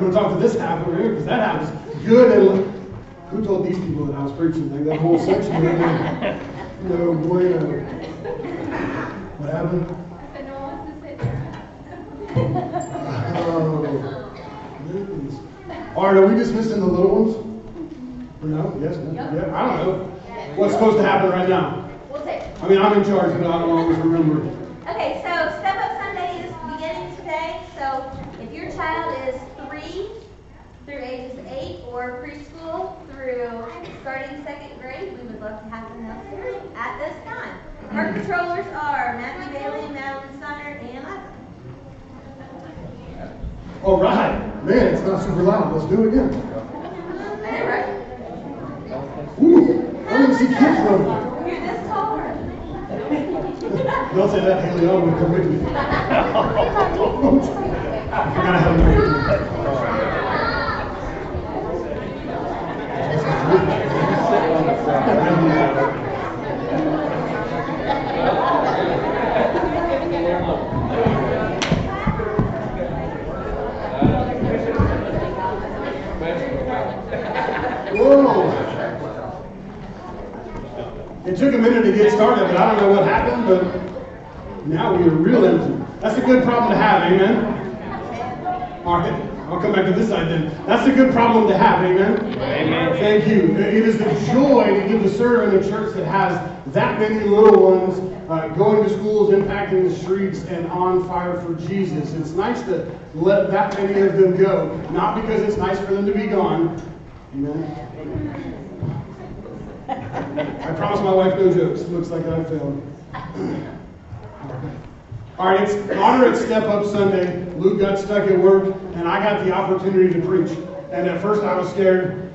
I'm going to talk to this half over here because that half is good and. Who told these people that I was preaching? Like that whole section. Right no bueno. What happened? I No one wants to sit there. Oh. All right, are we dismissing the little ones? No? Yes? No? Yep. Yeah, I don't know. What's supposed to happen right now? We'll take. I mean, I'm in charge, but I don't always remember. Okay, so Step Up Sunday is beginning today. So if your child is three through ages eight or preschool through starting second grade, we would love to have them downstairs at this time. Our controllers are Matthew Bailey, Madeline Sonner, and Liza. All right. Man, it's not super loud. Let's do it again. I know, right? Ooh, I didn't see kids running. You're this taller. Don't say that, Haley. I would come with you. I forgot how to make it. Whoa. It took a minute to get started, but I don't know what happened, but now we are real empty. That's a good problem to have, amen? All right, I'll come back to this side then. That's a good problem to have, amen? Amen. Thank you. It is the joy to get to serve in a church that has that many little ones uh, going to schools, impacting the streets, and on fire for Jesus. It's nice to let that many of them go, not because it's nice for them to be gone. Amen. I promise my wife no jokes. Looks like I failed. All right, it's Honor at Step Up Sunday. Luke got stuck at work, and I got the opportunity to preach. And at first I was scared,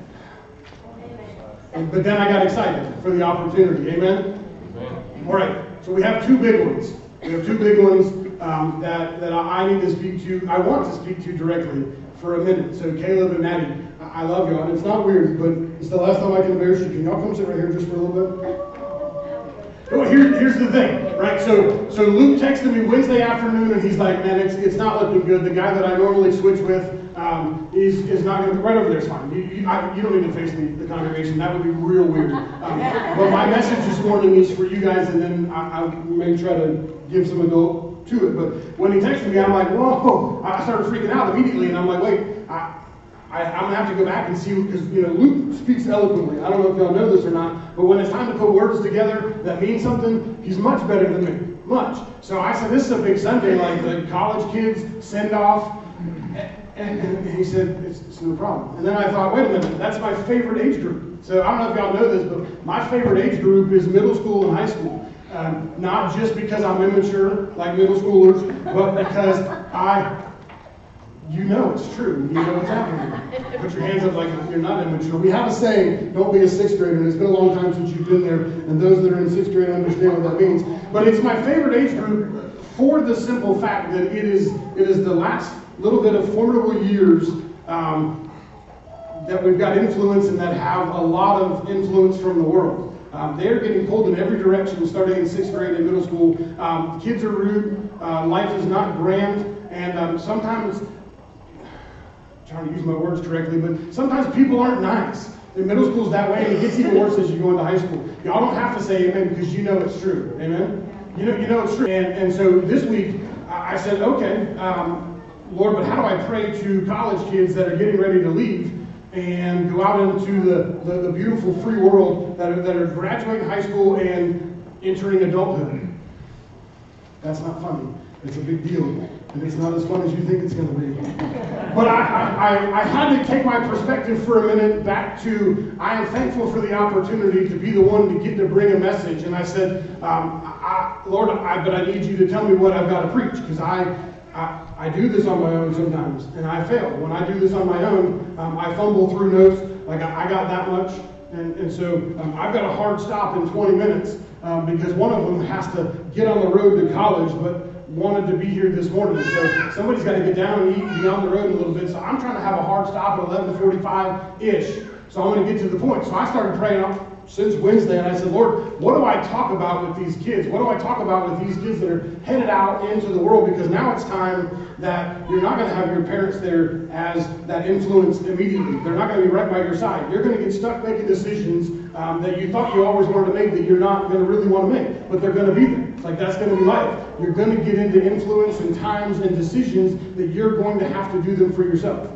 but then I got excited for the opportunity. Amen? All right, so we have two big ones. We have two big ones um, that, that I I need to speak to. I want to speak to directly for a minute. So Caleb and Maddie, I I love y'all, and it's not weird, but it's the last time I can embarrass you. Can y'all come sit right here just for a little bit? Well, here, here's the thing, right? So, so Luke texted me Wednesday afternoon, and he's like, "Man, it's, it's not looking good. The guy that I normally switch with um, is, is not going to be right over there's fine. You, you, I, you don't need to face the, the congregation. That would be real weird. Um, but my message this morning is for you guys, and then I, I may try to give some adult to it. But when he texted me, I'm like, "Whoa!" I started freaking out immediately, and I'm like, "Wait, I, I, I'm gonna have to go back and see because you know Luke speaks eloquently. I don't know if y'all know this or not, but when it's time to put words together that mean something, he's much better than me, much. So I said, "This is a big Sunday, like the college kids send off," and, he said, it's, "It's no problem." And then I thought, "Wait a minute, that's my favorite age group." So I don't know if y'all know this, but my favorite age group is middle school and high school. Um, not just because I'm immature like middle schoolers, but because I you know it's true. You know what's happening. Put your hands up like you're not immature. We have a saying, don't be a sixth grader, and it's been a long time since you've been there, and those that are in sixth grade understand what that means. But it's my favorite age group for the simple fact that it is it is the last little bit of formidable years um, that we've got influence and that have a lot of influence from the world. Um, they're getting pulled in every direction starting in sixth grade and middle school. Um, kids are rude. Uh, life is not grand. And um, sometimes trying to use my words correctly, but sometimes people aren't nice. In middle school's that way, and it gets even worse as you go into high school. Y'all don't have to say amen because you know it's true. Amen? You know, you know it's true. And, and so this week, I I said, okay, um, Lord, but how do I pray to college kids that are getting ready to leave and go out into the, the, the beautiful free world that are, that are graduating high school and entering adulthood? That's not funny. It's a big deal. And it's not as fun as you think it's going to be. But I, I, I, had to take my perspective for a minute back to I am thankful for the opportunity to be the one to get to bring a message. And I said, um, I, Lord, I, but I need you to tell me what I've got to preach because I, I, I do this on my own sometimes and I fail. When I do this on my own, um, I fumble through notes. Like I, I got that much. And, and so um, I've got a hard stop in 20 minutes um, because one of them has to get on the road to college, but wanted to be here this morning. So somebody's got to get down and eat, be on the road a little bit. So I'm trying to have a hard stop at 11:45 ish. So I'm going to get to the point. So I started praying. since Wednesday, and I said, Lord, what do I talk about with these kids? What do I talk about with these kids that are headed out into the world? Because now it's time that you're not going to have your parents there as that influence immediately. They're not going to be right by your side. You're going to get stuck making decisions um, that you thought you always wanted to make that you're not going to really want to make, but they're going to be there. Like that's going to be life. You're going to get into influence and times and decisions that you're going to have to do them for yourself.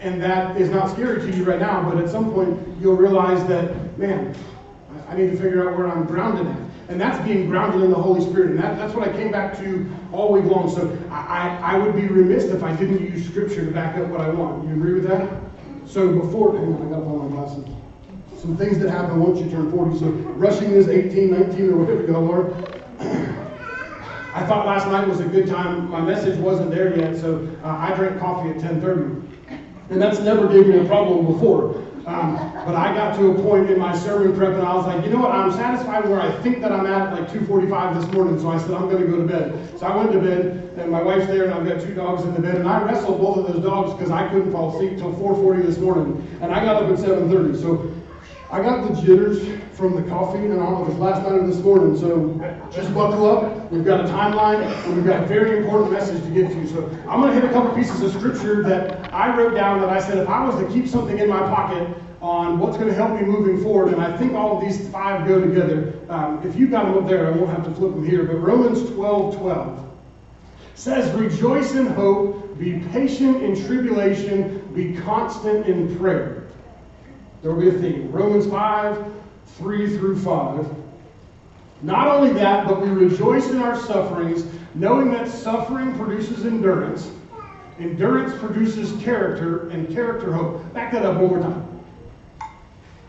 And that is not scary to you right now, but at some point you'll realize that, man, I need to figure out where I'm grounded at. And that's being grounded in the Holy Spirit. And that, that's what I came back to all week long. So I, I, would be remiss if I didn't use scripture to back up what I want. You agree with that? So before, hang on, I gotta find my glasses. Some things that happen once you turn 40. So rushing is 18, 19, or whatever you go, Lord. I thought last night was a good time. My message wasn't there yet, so uh, I drank coffee at 10:30, and that's never gave me a problem before. Um, but I got to a point in my sermon prep, and I was like, you know what? I'm satisfied where I think that I'm at, like 2:45 this morning. So I said I'm going to go to bed. So I went to bed, and my wife's there, and I've got two dogs in the bed, and I wrestled both of those dogs because I couldn't fall asleep till 4:40 this morning, and I got up at 7:30. So I got the jitters from the coffee, and I don't know if it's last night or this morning, so just buckle up. We've got a timeline, and we've got a very important message to get to. You. So I'm going to hit a couple pieces of scripture that I wrote down that I said if I was to keep something in my pocket on what's going to help me moving forward, and I think all of these five go together. Um, if you've got them up there, I won't have to flip them here, but Romans 12 12 says, Rejoice in hope, be patient in tribulation, be constant in prayer. There will be a theme. Romans 5, 3 through 5. Not only that, but we rejoice in our sufferings, knowing that suffering produces endurance. Endurance produces character, and character hope. Back that up one more time.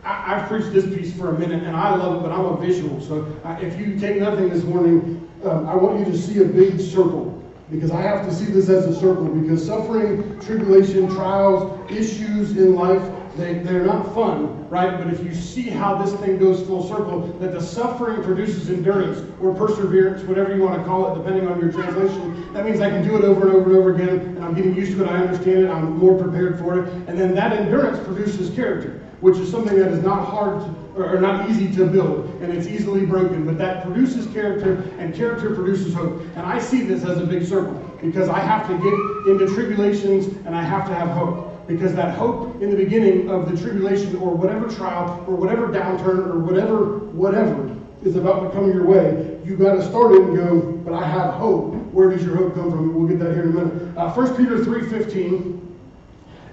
I, have preached this piece for a minute, and I love it, but I'm a visual. So uh, if you take nothing this morning, um, I want you to see a big circle. Because I have to see this as a circle. Because suffering, tribulation, trials, issues in life, they, they're not fun, right? But if you see how this thing goes full circle, that the suffering produces endurance or perseverance, whatever you want to call it, depending on your translation, that means I can do it over and over and over again, and I'm getting used to it, I understand it, I'm more prepared for it. And then that endurance produces character, which is something that is not hard to, or, not easy to build, and it's easily broken. But that produces character, and character produces hope. And I see this as a big circle because I have to get into tribulations and I have to have hope because that hope in the beginning of the tribulation or whatever trial or whatever downturn or whatever whatever is about to come your way, you got to start it and go, but I have hope. Where does your hope come from? We'll get that here in a minute. Uh, 1 Peter 3.15.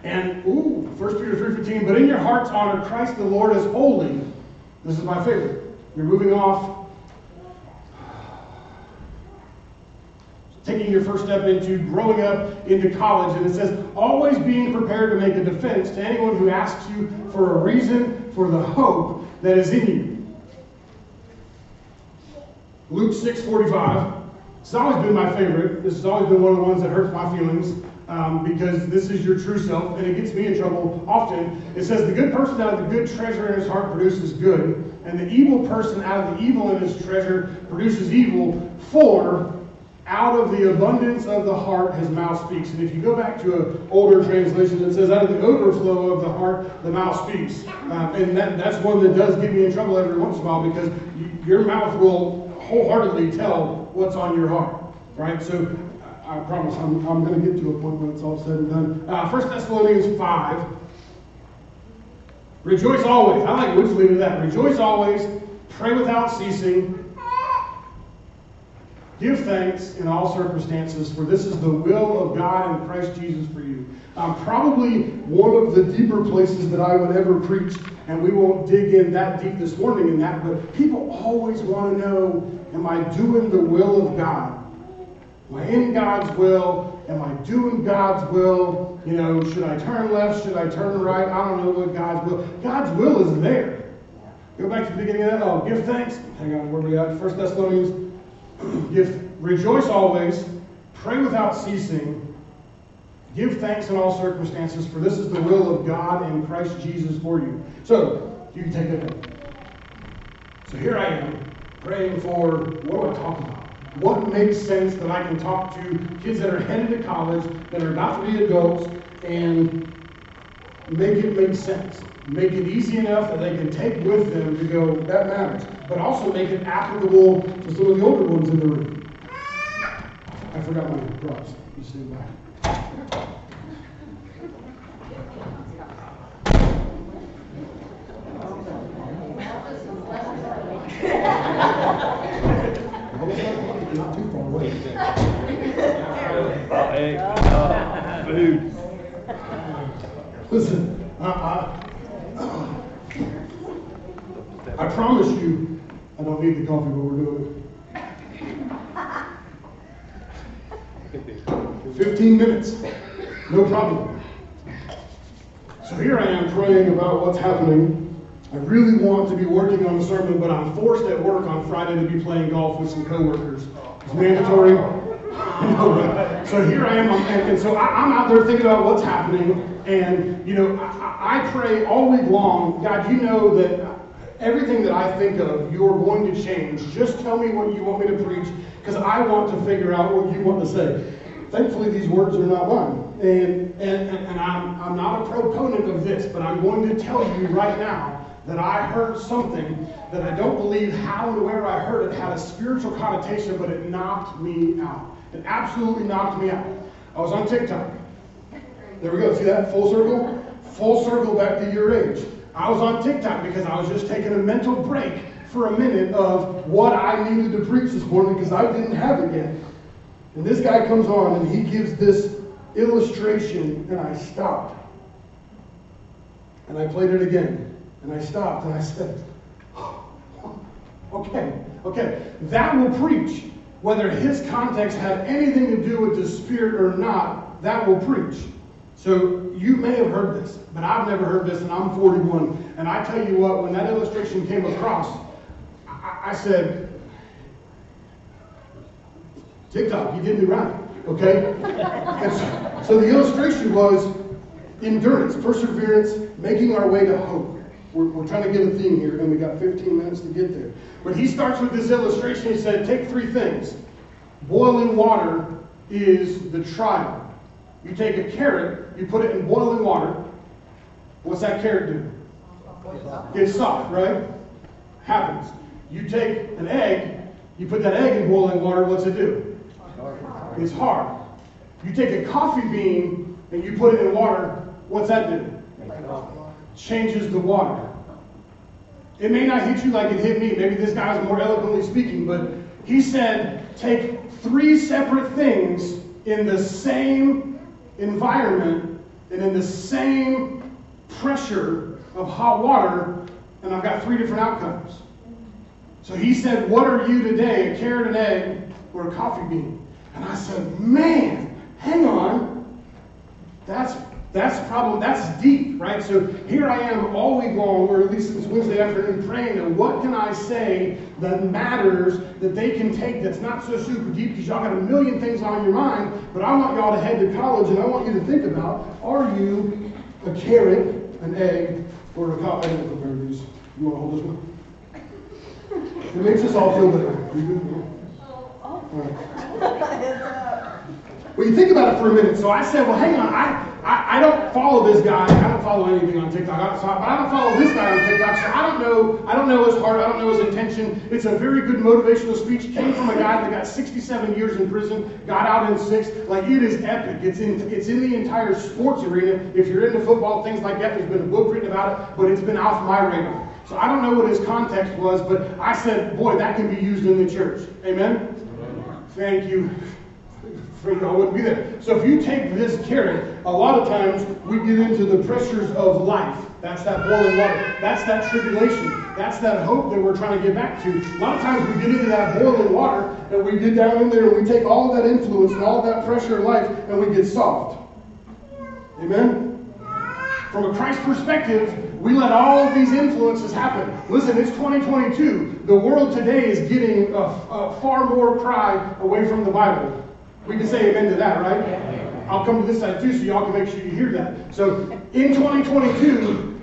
And, ooh, 1 Peter 3.15. But in your hearts honor Christ the Lord as holy. This is my favorite. You're moving off taking your first step into growing up into college. And it says, always being prepared to make a defense to anyone who asks you for a reason for the hope that is in you. Luke 6 45. It's always been my favorite. This has always been one of the ones that hurts my feelings. Um, because this is your true self, and it gets me in trouble often. It says, The good person out of the good treasure in his heart produces good, and the evil person out of the evil in his treasure produces evil. For out of the abundance of the heart his mouth speaks. And if you go back to an older translation, it says, out of the overflow of the heart the mouth speaks. Uh, and that, that's one that does get me in trouble every once in a while because you, your mouth will wholeheartedly tell what's on your heart. Right? So I promise I'm, I'm going to get to a point when it's all said and done. Uh, 1 Thessalonians 5. Rejoice always. I like which leave it that. Rejoice always. Pray without ceasing Give thanks in all circumstances, for this is the will of God in Christ Jesus for you. Um, probably one of the deeper places that I would ever preach, and we won't dig in that deep this morning in that, but people always want to know, am I doing the will of God? Am I in God's will? Am I doing God's will? You know, should I turn left? Should I turn right? I don't know what God's will. God's will is there. Go back to the beginning of that. Oh, give thanks. Hang on, where we at? First Thessalonians Give, rejoice always, pray without ceasing, give thanks in all circumstances, for this is the will of God in Christ Jesus for you. So, you can take it So here I am, praying for what do I talk about? What makes sense that I can talk to kids that are headed to college, that are about to be adults, and make it make sense. Make it easy enough that they can take with them to go, that matters. But also make it applicable to some of the older ones in the room. I forgot my props. You stay back. Not too far away. Hey, uh, food. Listen, I, I, I promise you, I don't need the coffee, but we're doing it. Fifteen minutes, no problem. So here I am praying about what's happening. I really want to be working on the sermon, but I'm forced at work on Friday to be playing golf with some coworkers. It's mandatory. so here I am, and, and so I, am out there thinking about what's happening, and you know, I, I pray all week long, God, you know that everything that I think of, you're going to change. Just tell me what you want me to preach, because I want to figure out what you want to say. Thankfully, these words are not mine, and and, and, I'm, I'm not a proponent of this, but I'm going to tell you right now that I heard something that I don't believe how and where I heard it had a spiritual connotation, but it knocked me out. It absolutely knocked me out. I was on TikTok. There we go. See that? Full circle? Full circle back to your age. I was on TikTok because I was just taking a mental break for a minute of what I needed to preach this morning because I didn't have it yet. And this guy comes on and he gives this illustration, and I stopped. And I played it again. And I stopped and I said, okay, okay, that will preach. Whether his context had anything to do with the Spirit or not, that will preach. So you may have heard this, but I've never heard this, and I'm 41. And I tell you what, when that illustration came across, I, I said, TikTok, you did me right, okay? so, so the illustration was endurance, perseverance, making our way to hope. We're, we're trying to get a theme here, and we got 15 minutes to get there. But he starts with this illustration. He said, take three things. Boiling water is the trial. You take a carrot, you put it in boiling water. What's that carrot do? Gets soft, right? Happens. You take an egg, you put that egg in boiling water, what's it do? It's hard. You take a coffee bean and you put it in water, what's that do? changes the water. It may not hit you like it hit me. Maybe this guy guy's more eloquently speaking, but he said, take three separate things in the same environment and in the same pressure of hot water, and I've got three different outcomes. So he said, What are you today, a carrot, an egg, or a coffee bean? And I said, Man, hang on. That's that's problem. That's deep, right? So here I am all week long, or at least since Wednesday afternoon, praying that what can I say that matters that they can take that's not so super deep because y'all got a million things on your mind. But I want y'all to head to college, and I want you to think about: Are you a carrot, an egg, or a coffee? I prepare these. You want to hold this one? It makes us all feel better. Oh, oh. All right. Well, you think about it for a minute. So I said, well, hang on. I, I, I don't follow this guy. I don't follow anything on TikTok. I, so, but I don't follow this guy on TikTok. So I don't know. I don't know his heart. I don't know his intention. It's a very good motivational speech. Came from a guy that got 67 years in prison, got out in six. Like it is epic. It's in it's in the entire sports arena. If you're into football, things like that. There's been a book written about it, but it's been off my radar. So I don't know what his context was, but I said, boy, that can be used in the church. Amen. Thank you wouldn't be there. So if you take this carrot, a lot of times we get into the pressures of life. That's that boiling water. That's that tribulation. That's that hope that we're trying to get back to. A lot of times we get into that boiling water and we get down in there and we take all that influence and all that pressure of life and we get soft. Amen? From a Christ perspective, we let all of these influences happen. Listen, it's 2022. The world today is getting a, a far more cry away from the Bible. We can say amen to that, right? I'll come to this side too, so y'all can make sure you hear that. So in 2022,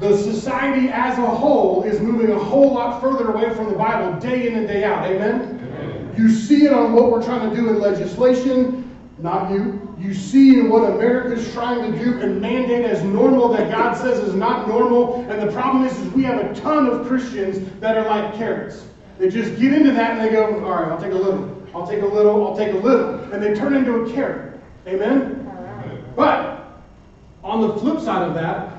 the society as a whole is moving a whole lot further away from the Bible day in and day out. Amen? Amen? You see it on what we're trying to do in legislation. not you. You see in what America's trying to do and mandate as normal that God says is not normal. And the problem is, is we have a ton of Christians that are like carrots. They just get into that and they go, all right, I'll take a little, I'll take a little, I'll take a little. And they turn into a carrot. Amen? But on the flip side of that,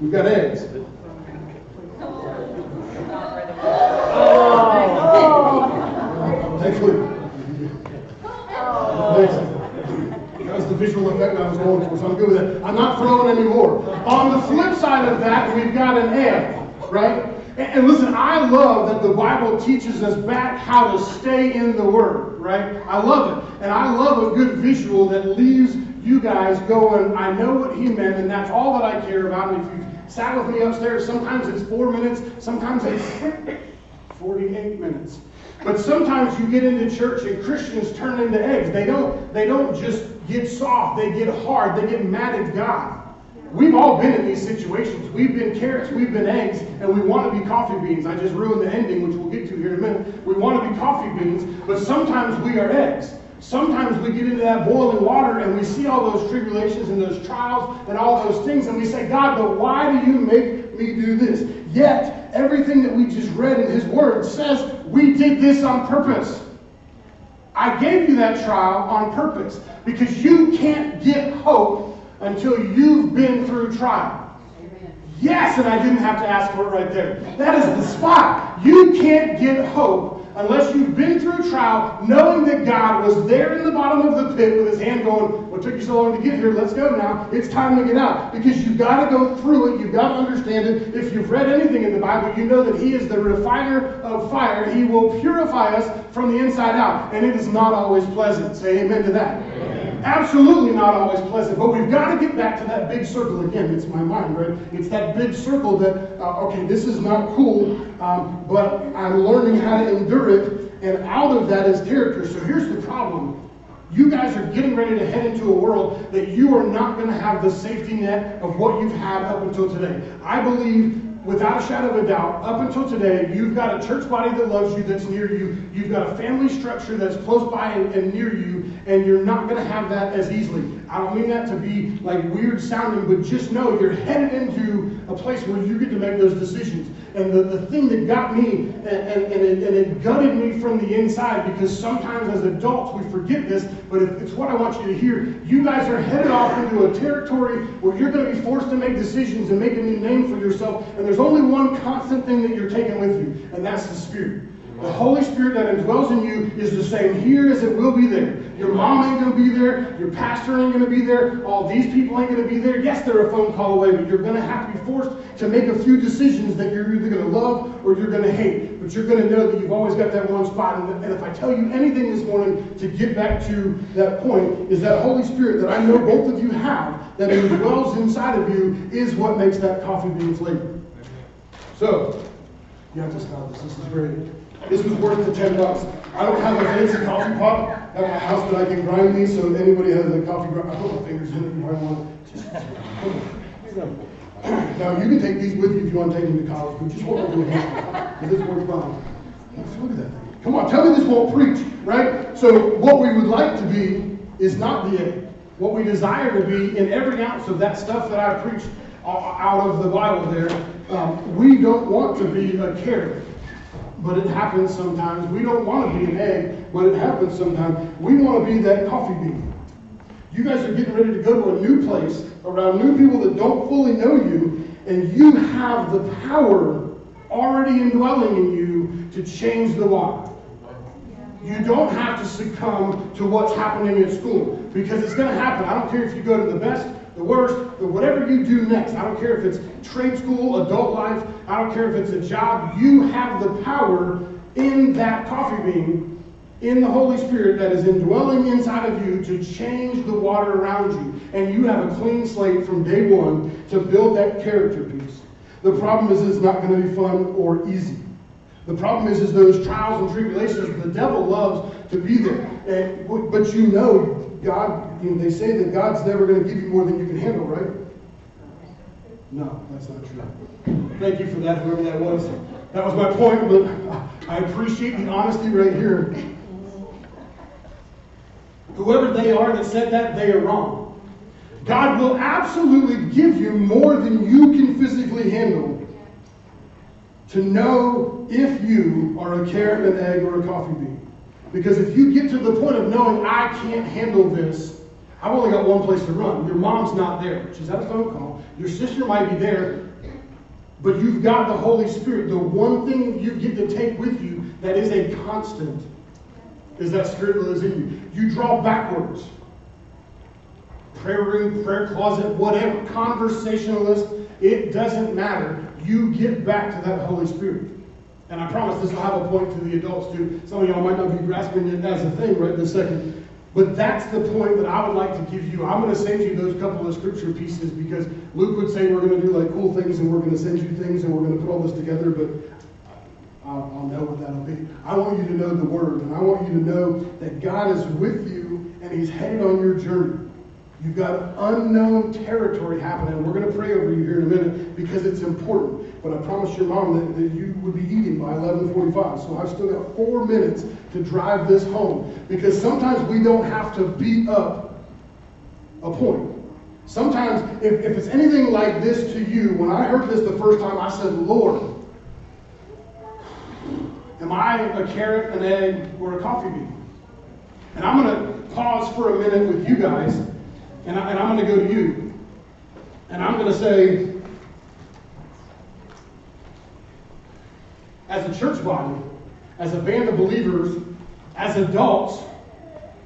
we've got eggs. Oh. Next week. Next. That was the visual effect I was going for, so I'm good with that. I'm not throwing any more. On the flip side of that, we've got an F, right? And, listen, I love that the Bible teaches us back how to stay in the Word, right? I love it. And I love a good visual that leaves you guys going, I know what he meant, and that's all that I care about. And if you've sat with me upstairs, sometimes it's four minutes, sometimes it's 48 minutes. But sometimes you get into church and Christians turn into eggs. They don't, they don't just get soft, they get hard, they get mad at God. We've all been in these situations. We've been carrots, we've been eggs, and we want to be coffee beans. I just ruined the ending, which we'll get to here in a minute. We want to be coffee beans, but sometimes we are eggs. Sometimes we get into that boiling water and we see all those tribulations and those trials and all those things, and we say, God, but why do you make me do this? Yet, everything that we just read in His Word says we did this on purpose. I gave you that trial on purpose because you can't get hope until you've been through trial. Yes, and I didn't have to ask for it right there. That is the spot. You can't get hope unless you've been through trial, knowing that God was there in the bottom of the pit with his hand going, What took you so long to get here? Let's go now. It's time to get out. Because you've got to go through it. You've got to understand it. If you've read anything in the Bible, you know that he is the refiner of fire. He will purify us from the inside out. And it is not always pleasant. Say amen to that. Absolutely not always pleasant, but we've got to get back to that big circle again. It's my mind, right? It's that big circle that, uh, okay, this is not cool, um, but I'm learning how to endure it, and out of that is character. So here's the problem. You guys are getting ready to head into a world that you are not going to have the safety net of what you've had up until today. I believe without a shadow of a doubt, up until today, you've got a church body that loves you, that's near you. You've got a family structure that's close by and, and near you, and you're not going to have that as easily. I don't mean that to be like weird sounding, but just know you're headed into a place where you get to make those decisions. And the, the thing that got me, and, and, and, it, and it gutted me from the inside, because sometimes as adults we forget this, but it's what I want you to hear. You guys are headed off into a territory where you're going to be forced to make decisions and make a new name for yourself. And there's only one constant thing that you're taking with you, and that's the Spirit. The Holy Spirit that indwells in you is the same here as it will be there. Your mom ain't going to be there. Your pastor ain't going to be there. All these people ain't going to be there. Yes, they're a phone call away, but you're going to have to be forced to make a few decisions that you're either going to love or you're going to hate. But you're going to know that you've always got that one spot. And, if I tell you anything this morning to get back to that point, is that Holy Spirit that I know both of you have that indwells inside of you is what makes that coffee bean flavor. So, you have to stop this. This is great. This was worth the ten bucks. I don't have a fancy coffee pot at my house that I can grind these, so if anybody has a coffee grinder, I put my fingers in it if I want. Now you can take these with you if you want to take them to college, but just hold on to hand because this works fine. Let's look at that thing. Come on, tell me this won't preach, right? So what we would like to be is not the egg. What we desire to be in every ounce of that stuff that I preached out of the Bible there, um, we don't want to be a carrot but it happens sometimes. We don't want to be an egg, but it happens sometimes. We want to be that coffee bean. You guys are getting ready to go to a new place around new people that don't fully know you, and you have the power already indwelling in you to change the water. You don't have to succumb to what's happening at school because it's going to happen. I don't care if you go to the best the worst, whatever you do next, I don't care if it's trade school, adult life, I don't care if it's a job, you have the power in that coffee bean, in the Holy Spirit that is indwelling inside of you to change the water around you. And you have a clean slate from day one to build that character piece. The problem is it's not going to be fun or easy. The problem is, is those trials and tribulations, the devil loves to be there. And, but you know God, you know, they say that God's never going to give you more than you can handle, right? No, that's not true. Thank you for that, whoever that was. That was my point, but I appreciate the honesty right here. Whoever they are that said that, they are wrong. God will absolutely give you more than you can physically handle to know if you are a carrot, an egg, or a coffee bean. Because if you get to the point of knowing I can't handle this, I've only got one place to run. Your mom's not there. She's at a phone call. Your sister might be there, but you've got the Holy Spirit. The one thing you get to take with you that is a constant is that Spirit that lives in you. You draw backwards. Prayer room, prayer closet, whatever, conversationalist, it doesn't matter. You get back to that Holy Spirit. And I promise this will have a point to the adults too. Some of y'all might not be grasping it as a thing right this second. But that's the point that I would like to give you. I'm going to send you those couple of scripture pieces because Luke would say we're going to do like cool things and we're going to send you things and we're going to put all this together, but I'll, know what that'll be. I want you to know the word and I want you to know that God is with you and He's headed on your journey. You've got unknown territory happening. We're going to pray over you here in a minute because it's important. But I promised your mom that, that you would be eating by 11:45. So I've still got four minutes to drive this home because sometimes we don't have to beat up a point. Sometimes, if, if it's anything like this to you, when I heard this the first time, I said, Lord, am I a carrot, an egg, or a coffee bean? And I'm going to pause for a minute with you guys and, I, and I'm going to go to you. And I'm going to say, as a church body, as a band of believers, as adults,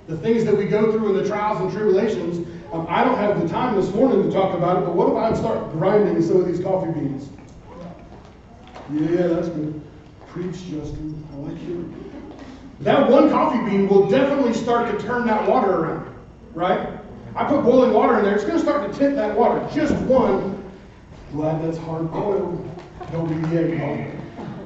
the things that we go through in the trials and tribulations, um, I don't have the time this morning to talk about it, but what if I start grinding some of these coffee beans? Yeah, that's good. Preach, Justin. I like you. That one coffee bean will definitely start to turn that water around, right? I put boiling water in there, it's going to start to tint that water. Just one. Glad that's hard boiled. Don't be the egg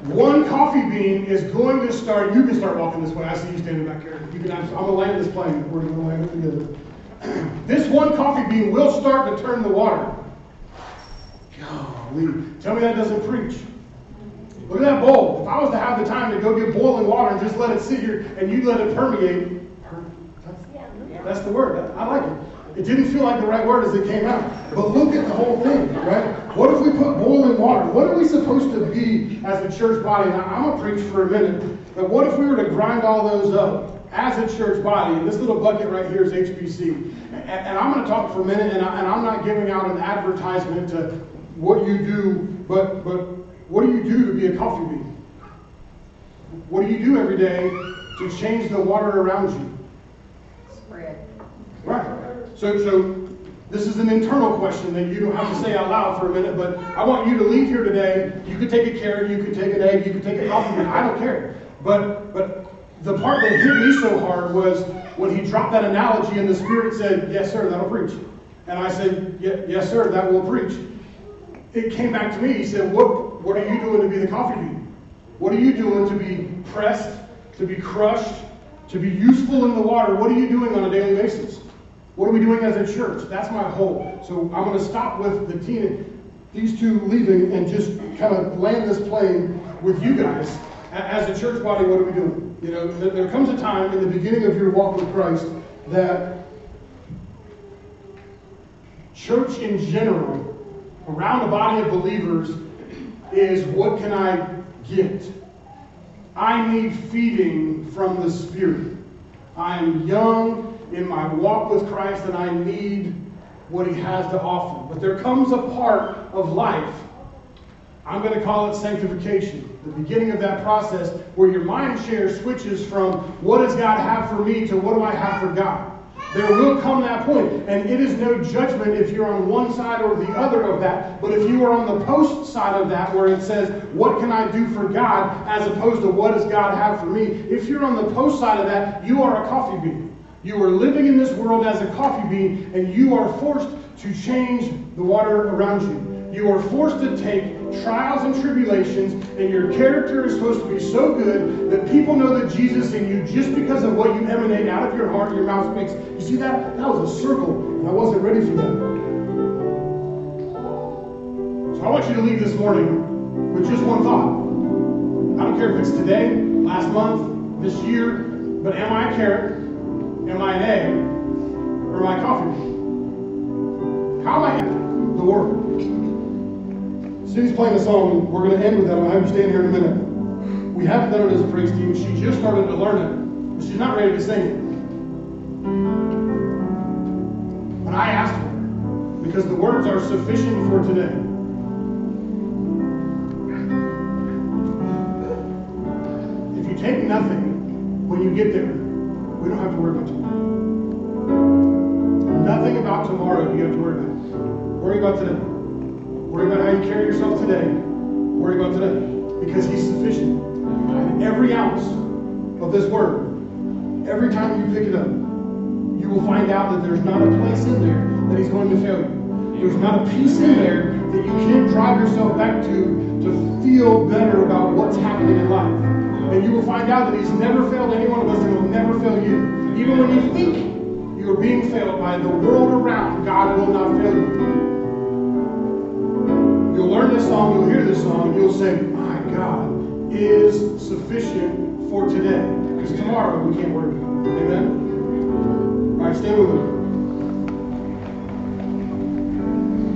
One coffee bean is going to start. You can start walking this way. I see you standing back here. You can. I'm going to land this plane. We're going to land it together. this one coffee bean will start to turn the water. Golly. Tell me that doesn't preach. Look at that bowl. If I was to have the time to go get boiling water and just let it sit here and you let it permeate, that's, that's the word. I like it. It didn't feel like the right word as it came out. But look at the whole thing, right? What if we put boiling water? What are we supposed to be as a church body? Now, I'm going to preach for a minute. But what if we were to grind all those up as a church body? And this little bucket right here is HBC. And, and I'm going to talk for a minute, and, I, and I'm not giving out an advertisement to what you do, but, but what do you do to be a coffee bean? What do you do every day to change the water around you? Spread. Right. So, so this is an internal question that you don't have to say out loud for a minute, but I want you to leave here today. You could take a carrot, you could take an egg, you could take a coffee bean. I don't care. But, but the part that hit me so hard was when he dropped that analogy and the Spirit said, Yes, sir, that'll preach. And I said, Yes, sir, that will preach. It came back to me. He said, What, what are you doing to be the coffee bean? What are you doing to be pressed, to be crushed, to be useful in the water? What are you doing on a daily basis? What are we doing as a church? That's my hope. So I'm going to stop with the teen, these two leaving and just kind of land this plane with you guys. As a church body, what are we doing? You know, there comes a time in the beginning of your walk with Christ that church in general, around a body of believers, is what can I get? I need feeding from the Spirit. I am young in my walk with Christ and I need what he has to offer. But there comes a part of life, I'm going to call it sanctification, the beginning of that process where your mind share switches from what does God have for me to what do I have for God. There will come that point, and it is no judgment if you're on one side or the other of that. But if you are on the post side of that, where it says, What can I do for God, as opposed to what does God have for me? If you're on the post side of that, you are a coffee bean. You are living in this world as a coffee bean, and you are forced to change the water around you. You are forced to take trials and tribulations, and your character is supposed to be so good that people know that Jesus in you just because of what you emanate out of your heart, and your mouth makes. You see that? That was a circle, and I wasn't ready for that. So I want you to leave this morning with just one thought. I don't care if it's today, last month, this year, but am I a carrot? Am I an egg or I coffee? How am I the Word? Cindy's playing a song. We're going to end with that. I'm have you stand here in a minute. We haven't done it as a praise team. She just started to learn it, but she's not ready to sing it. But I asked her because the words are sufficient for today. If you take nothing when you get there, we don't have to worry about tomorrow. Nothing about tomorrow do you have to worry about. Worry about today. Worry about how you carry yourself today. Worry about today. Because He's sufficient. And every ounce of this word, every time you pick it up, you will find out that there's not a place in there that He's going to fail you. There's not a piece in there that you can't drive yourself back to to feel better about what's happening in life. And you will find out that He's never failed any one of us and He'll never fail you. Even when you think you are being failed by the world around, God will not fail you. You'll learn this song, you'll hear this song, and you'll say, My God is sufficient for today. Because tomorrow we can't about. Amen? All right, stay with me.